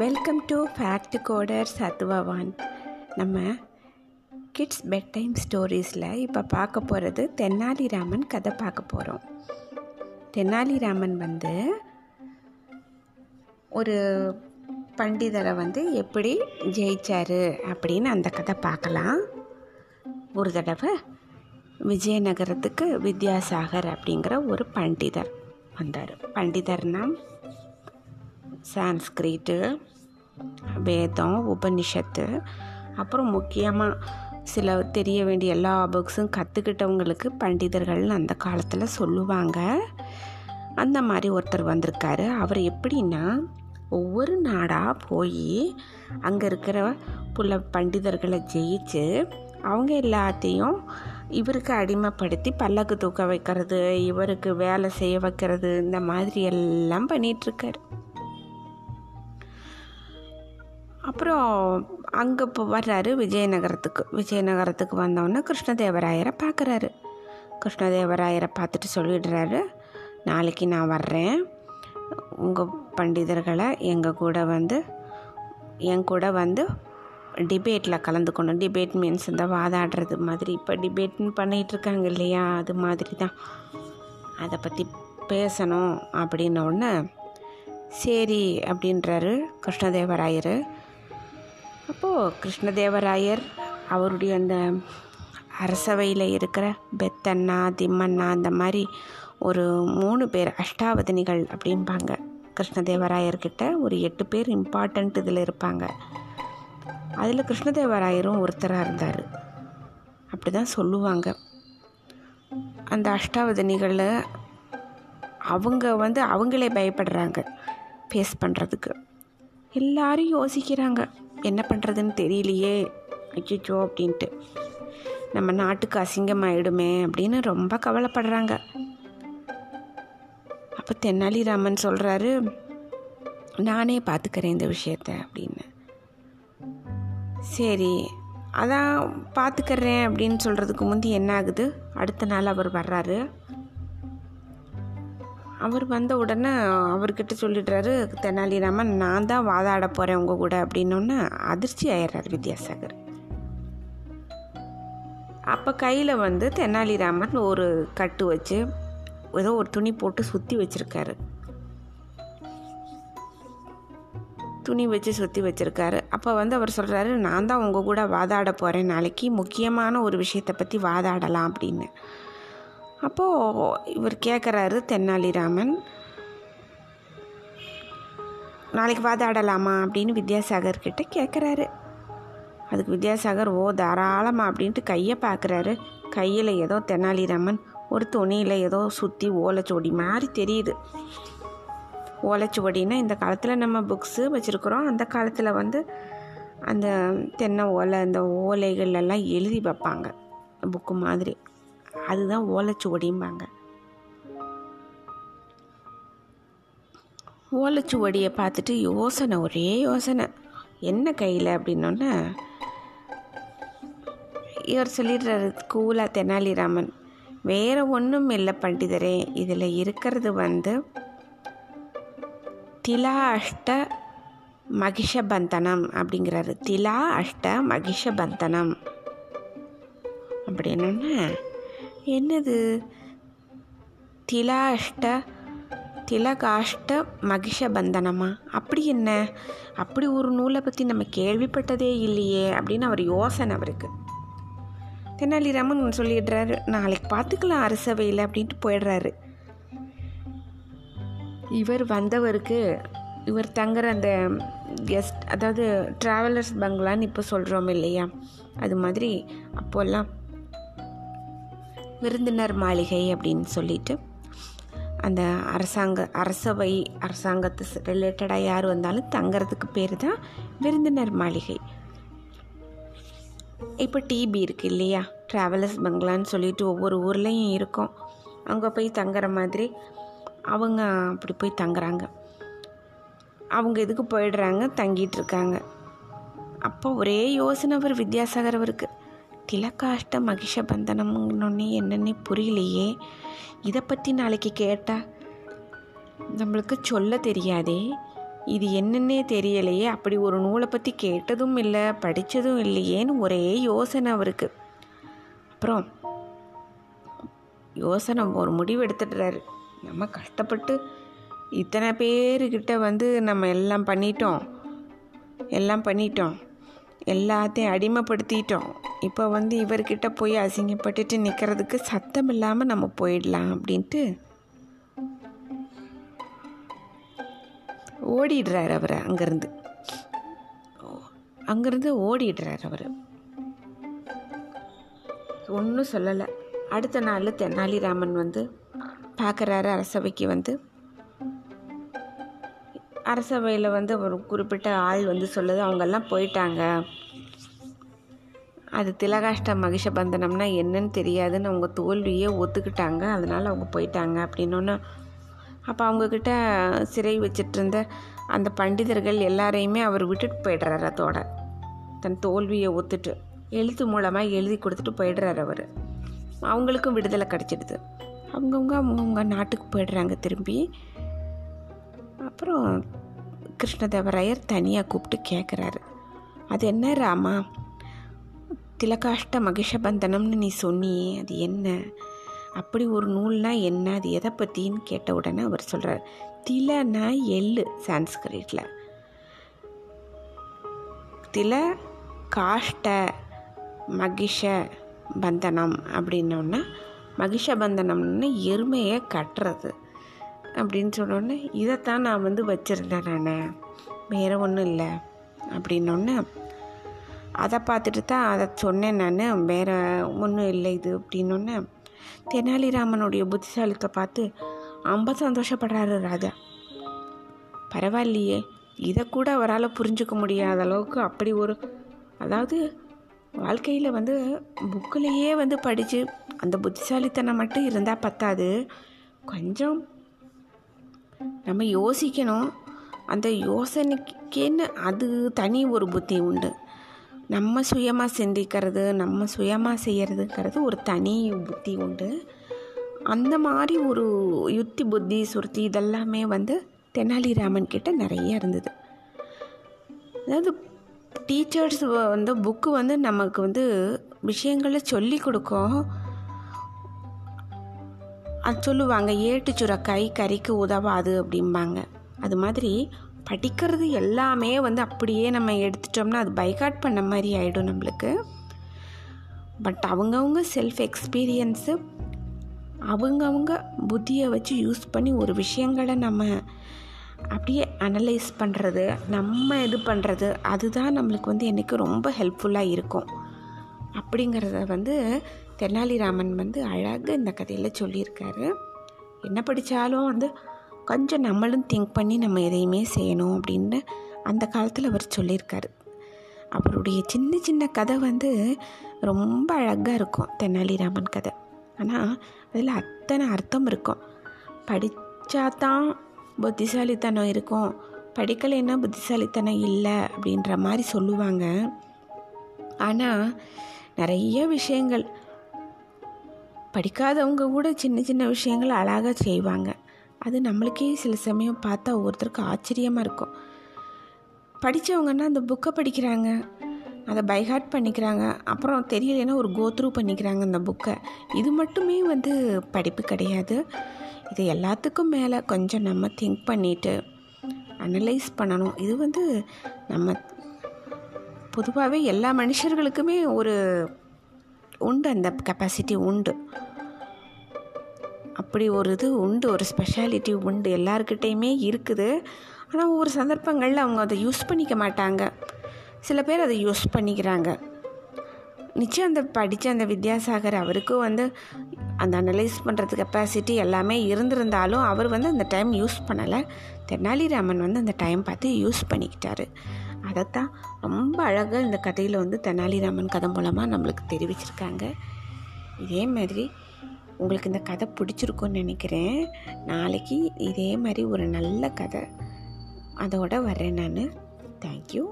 Welcome to fact coder சத்வவான் நம்ம kids bed time ஸ்டோரீஸில் இப்போ பார்க்க போகிறது தென்னாலிராமன் கதை பார்க்க போகிறோம் தென்னாலிராமன் வந்து ஒரு பண்டிதரை வந்து எப்படி ஜெயிச்சாரு அப்படின்னு அந்த கதை பார்க்கலாம். ஒரு தடவை விஜயநகரத்துக்கு வித்யாசாகர் அப்படிங்கிற ஒரு பண்டிதர் வந்தார். பண்டிதர்னா சான்ஸ்கிரிட்டு வேதம் உபனிஷத்து அப்புறம் முக்கியமாக சில தெரிய வேண்டிய எல்லா புக்ஸும் கற்றுக்கிட்டவங்களுக்கு பண்டிதர்கள்னு அந்த காலத்தில் சொல்லுவாங்க. அந்த மாதிரி ஒருத்தர் வந்திருக்காரு. அவர் எப்படின்னா ஒவ்வொரு நாடாக போய் அங்கே இருக்கிற புள்ள பண்டிதர்களை ஜெயிச்சு அவங்க எல்லாத்தையும் இவருக்கு அடிமைப்படுத்தி பல்லக்கு தூக்க வைக்கிறது இவருக்கு வேலை செய்ய வைக்கிறது இந்த மாதிரி எல்லாம் பண்ணிகிட்ருக்காரு அப்புறம் அங்கே இப்போ வர்றாரு விஜயநகரத்துக்கு. விஜயநகரத்துக்கு வந்தோடனே கிருஷ்ணதேவராயரை பார்க்குறாரு கிருஷ்ணதேவராயரை பார்த்துட்டு சொல்லிடுறாரு நாளைக்கு நான் வர்றேன். உங்கள் பண்டிதர்களை எங்கள் கூட வந்து என் கூட வந்து டிபேட்டில் கலந்துக்கணும். டிபேட் மீன்ஸ் இந்த வாதாடுறது மாதிரி. இப்போ டிபேட்னு பண்ணிகிட்டு இருக்காங்க இல்லையா? அது மாதிரி தான். அதை பற்றி பேசணும். அப்படின்ன உடனே சரி. அப்படின்றாரு கிருஷ்ணதேவராயர். அப்போது கிருஷ்ணதேவராயர் அவருடைய அந்த அரசவையில் இருக்கிற பெத்தண்ணா திம்மண்ணா அந்த மாதிரி ஒரு மூணு பேர் அஷ்டாவதனிகள் அப்படிம்பாங்க. கிருஷ்ணதேவராயர்கிட்ட ஒரு எட்டு பேர் இம்பார்ட்டண்ட் இதில் இருப்பாங்க. அதில் கிருஷ்ணதேவராயரும் ஒருத்தராக இருந்தார். அப்படி தான் சொல்லுவாங்க. அந்த அஷ்டாவதனிகளில் அவங்க வந்து அவங்களே பயப்படுறாங்க. ஃபேஸ் பண்ணுறதுக்கு எல்லாரும் யோசிக்கிறாங்க. என்ன பண்ணுறதுன்னு தெரியலையே. அச்சோ அப்படின்ட்டு. நம்ம நாட்டுக்கு அசிங்கமாயிடுமே அப்படின்னு ரொம்ப கவலைப்படுறாங்க. அப்போ தென்னாலிராமன் சொல்கிறாரு நானே பார்த்துக்கிறேன் இந்த விஷயத்த அப்படின்னு. சரி அதான் பார்த்துக்கிறேன் அப்படின்னு சொல்கிறதுக்கு முந்தி என்ன ஆகுது? அடுத்த நாள் அவர் வர்றாரு. அவர் வந்த உடனே அவர்கிட்ட சொல்லிடுறாரு தெனாலிராமன் நான் தான் வாதாட போகிறேன் உங்கள் கூட அப்படின்னோடனே அதிர்ச்சி ஆயிடுறார் வித்யாசாகர். அப்போ கையில் வந்து தெனாலிராமன் ஒரு கட்டு வச்சு ஏதோ ஒரு துணி போட்டு சுற்றி வச்சுருக்காரு. துணி வச்சு சுற்றி வச்சுருக்காரு. அப்போ வந்து அவர் சொல்கிறாரு நான் தான் உங்கள் கூட வாதாட போகிறேன் நாளைக்கு முக்கியமான ஒரு விஷயத்தை பற்றி வாதாடலாம் அப்படின்னு. அப்போது இவர் கேட்குறாரு தென்னாலிராமன் நாளைக்கு வாதாடலாமா அப்படின்னு வித்யாசாகர் கிட்ட கேட்குறாரு அதுக்கு வித்யாசாகர் ஓ தாராளமா அப்படின்ட்டு கையை பார்க்குறாரு கையில் ஏதோ தெனாலிராமன் ஒரு துணியில் ஏதோ சுற்றி ஓலைச்சுவடி மாதிரி தெரியுது. ஓலைச்சுவடினா இந்த காலத்தில் நம்ம புக்ஸு வச்சுருக்குறோம். அந்த காலத்தில் வந்து அந்த தென்னை ஓலை அந்த எல்லாம் எழுதி வைப்பாங்க புக்கு மாதிரி. அதுதான் ஓலைச்சுவடிம்பாங்க. ஓலைச்சுவடியை பார்த்துட்டு யோசனை ஒரே யோசனை. என்ன கையில் அப்படின்னோடனே இவர் சொல்லிடுறாரு கூலா தெனாலிராமன். வேறு ஒன்றும் இல்லை பண்டிதரே இதில் இருக்கிறது வந்து திலா அஷ்ட மகிஷபந்தனம் அப்படிங்கிறாரு. திலா அஷ்ட மகிஷபந்தனம் அப்படின்னா என்னது? திலாஷ்ட திலகாஷ்ட மகிஷபந்தனமா அப்படி என்ன? அப்படி ஒரு நூலை பற்றி நம்ம கேள்விப்பட்டதே இல்லையே அப்படின்னு அவர் யோசனை அவருக்கு. தெனாலிராமன் சொல்லிடுறாரு நாளைக்கு பார்த்துக்கலாம் அரசவையில் அப்படின்ட்டு போயிடுறாரு. இவர் வந்தவருக்கு இவர் தங்குற அந்த கெஸ்ட் அதாவது ட்ராவலர்ஸ் பங்களான்னு இப்போ சொல்கிறோம் இல்லையா? அது மாதிரி அப்போல்லாம் விருந்தினர் மாளிகை அப்படின்னு சொல்லிட்டு அந்த அரசாங்க அரசவை அரசாங்கத்து ரிலேட்டடாக யார் வந்தாலும் தங்கிறதுக்கு பேர் தான் விருந்தினர் மாளிகை. இப்போ டிபி இருக்குது இல்லையா? ட்ராவலர்ஸ் பங்களான்னு சொல்லிட்டு ஒவ்வொரு ஊர்லேயும் இருக்கும். அங்கே போய் தங்குற மாதிரி அவங்க அப்படி போய் தங்குறாங்க. அவங்க எதுக்கு போயிடுறாங்க? தங்கிட்டு இருக்காங்க. அப்போ ஒரே யோசனை அவர் வித்யாசாகர் அவருக்கு திலகாஷ்ட மகிஷ பந்தனம்னு என்னன்னே புரியலையே? இதை பற்றி நாளைக்கு கேட்டால் நம்மளுக்கு சொல்ல தெரியாதே. இது என்னன்னே தெரியலையே. அப்படி ஒரு நூலை பற்றி கேட்டதும் இல்லை படித்ததும் இல்லையேன்னு ஒரே யோசனை அவருக்கு. அப்புறம் யோசனை ஒரு முடிவு எடுத்துடுறாரு. நம்ம கஷ்டப்பட்டு இத்தனை பேருக்கிட்ட வந்து நம்ம எல்லாம் பண்ணிட்டோம். எல்லாம் பண்ணிட்டோம். எல்லாத்தையும் அடிமைப்படுத்திட்டோம். இப்போ வந்து இவர்கிட்ட போய் அசிங்கப்பட்டுட்டு நிற்கிறதுக்கு சத்தம் இல்லாமல் நம்ம போயிடலாம் அப்படின்ட்டு ஓடிடுறார் அவர் அங்கேருந்து. அங்கேருந்து ஓடிடுறார் அவர். ஒன்றும் சொல்லலை. அடுத்த நாள் தெனாலிராமன் வந்து பார்க்குறாரு அரசவைக்கு வந்து. அரசவையில் வந்து ஒரு குறிப்பிட்ட ஆள் வந்து சொல்லுது. அவங்கெல்லாம் போயிட்டாங்க. அது திலகாஷ்ட மகிஷபந்தனம்னா என்னன்னு தெரியாதுன்னு அவங்க தோல்வியே ஒத்துக்கிட்டாங்க. அதனால் அவங்க போயிட்டாங்க அப்படின்னோன்னு அப்போ அவங்கக்கிட்ட சிறை வச்சிட்ருந்த அந்த பண்டிதர்கள் எல்லாரையுமே அவர் விட்டுட்டு போயிடுறாரு அதோட. தன் தோல்வியை ஒத்துட்டு எழுத்து மூலமாக எழுதி கொடுத்துட்டு போயிடுறாரு அவர். அவங்களுக்கும் விடுதலை கிடச்சிடுது. அவங்கவுங்க அவங்கவுங்க நாட்டுக்கு போயிடுறாங்க திரும்பி. அப்புறம் கிருஷ்ணதேவராயர் தனியாக கூப்பிட்டு கேட்குறாரு அது என்ன ராமா? திலகாஷ்ட மகிஷபந்தனம்னு நீ சொன்னியே அது என்ன? அப்படி ஒரு நூல்னா என்ன? அது எதை பற்றின்னு கேட்ட உடனே அவர் சொல்கிறார் திலனா எள்ளு சான்ஸ்கிரிட்டில் தில காஷ்ட மகிஷ பந்தனம் அப்படின்னோன்னா மகிஷ பந்தனம்னு எருமையை கட்டுறது. அப்படின்னு சொன்னோடனே இதைத்தான் நான் வந்து வச்சுருந்தேன் நான். வேறு ஒன்றும் இல்லை. அப்படின்னொன்னே அதை பார்த்துட்டு தான் அதை சொன்னேன் நான். வேறு ஒன்றும் இல்லை இது. அப்படின்னொன்னே தெனாலிராமனுடைய புத்திசாலித்தை பார்த்து ரொம்ப சந்தோஷப்படுறாரு ராஜா. பரவாயில்லையே இதை கூட அவரால் புரிஞ்சுக்க முடியாத அளவுக்கு அப்படி ஒரு அதாவது வாழ்க்கையில் வந்து புக்கிலேயே வந்து படித்து அந்த புத்திசாலித்தனம் மட்டும் இருந்தால் பத்தாது. கொஞ்சம் நம்ம யோசிக்கணும். அந்த யோசனைக்கேன்னு அது தனி ஒரு புத்தி உண்டு. நம்ம சுயமாக சிந்திக்கிறது நம்ம சுயமாக செய்கிறதுங்கிறது ஒரு தனி புத்தி உண்டு. அந்த மாதிரி ஒரு யுத்தி புத்தி சுருத்தி இதெல்லாமே வந்து தெனாலிராமன் கிட்ட நிறைய இருந்தது. அதாவது டீச்சர்ஸ் வந்து புக்கு வந்து நமக்கு வந்து விஷயங்களை சொல்லி கொடுக்கும். அது சொல்லுவாங்க ஏட்டு சுரக்காய் கறிக்கு உதவாது அப்படிம்பாங்க. அது மாதிரி படிக்கிறது எல்லாமே வந்து அப்படியே நம்ம எடுத்துட்டோம்னா அது பைகாட் பண்ண மாதிரி ஆகிடும் நம்மளுக்கு. பட் அவங்கவுங்க செல்ஃப் எக்ஸ்பீரியன்ஸு அவங்கவுங்க புத்தியை வச்சு யூஸ் பண்ணி ஒரு விஷயங்களை நம்ம அப்படியே அனலைஸ் பண்ணுறது நம்ம இது பண்ணுறது அதுதான் நம்மளுக்கு வந்து என்றைக்கு ரொம்ப ஹெல்ப்ஃபுல்லாக இருக்கும். அப்படிங்கிறத வந்து தெனாலிராமன் வந்து அழகாக இந்த கதையில் சொல்லியிருக்காரு. என்ன படித்தாலும் வந்து கொஞ்சம் நம்மளும் திங்க் பண்ணி நம்ம எதையுமே செய்யணும் அப்படின்னு அந்த காலத்தில் அவர் சொல்லியிருக்காரு. அவருடைய சின்ன சின்ன கதை வந்து ரொம்ப அழகாக இருக்கும் தெனாலிராமன் கதை. ஆனால் அதில் அத்தனை அர்த்தம் இருக்கும். படித்தா தான் புத்திசாலித்தனம் இருக்கும். படிக்கலைன்னா புத்திசாலித்தனம் இல்லை அப்படின்ற மாதிரி சொல்லுவாங்க. ஆனால் நிறைய விஷயங்கள் படிக்காதவங்க கூட சின்ன சின்ன விஷயங்களை அழகாக செய்வாங்க. அது நம்மளுக்கே சில சமயம் பார்த்தா ஒவ்வொருத்தருக்கு ஆச்சரியமாக இருக்கும். படித்தவங்கன்னா அந்த புக்கை படிக்கிறாங்க. அதை பைஹார்ட் பண்ணிக்கிறாங்க. அப்புறம் தெரியலைன்னா ஒரு கோத்ரூ பண்ணிக்கிறாங்க அந்த புக்கை இது மட்டுமே வந்து படிப்பு கிடையாது. இது எல்லாத்துக்கும் மேலே கொஞ்சம் நம்ம திங்க் பண்ணிவிட்டு அனலைஸ் பண்ணணும். இது வந்து நம்ம பொதுவாகவே எல்லா மனுஷர்களுக்குமே ஒரு உண்டு அந்த கெப்பாசிட்டி உண்டு. அப்படி ஒரு இது உண்டு ஒரு ஸ்பெஷாலிட்டி உண்டு எல்லாருக்கிட்டேயுமே இருக்குது. ஆனால் ஒவ்வொரு சந்தர்ப்பங்களில் அவங்க அதை யூஸ் பண்ணிக்க மாட்டாங்க. சில பேர் அதை யூஸ் பண்ணிக்கிறாங்க. நிச்சயம் அந்த படித்த அந்த வித்யாசாகர் அவருக்கும் வந்து அந்த அனலைஸ் பண்ணுறது கெப்பாசிட்டி எல்லாமே இருந்திருந்தாலும் அவர் வந்து அந்த டைம் யூஸ் பண்ணலை. தெனாலிராமன் வந்து அந்த டைம் பார்த்து யூஸ் பண்ணிக்கிட்டாரு. அதைத்தான் ரொம்ப அழகாக இந்த கதையில் வந்து தெனாலிராமன் கதை மூலமாக நம்மளுக்கு தெரிவிச்சிருக்காங்க. இதே மாதிரி உங்களுக்கு இந்த கதை பிடிச்சிருக்குன்னு நினைக்கிறேன். நாளைக்கு இதே மாதிரி ஒரு நல்ல கதை. அதோட வரேன் நான். தேங்க்யூ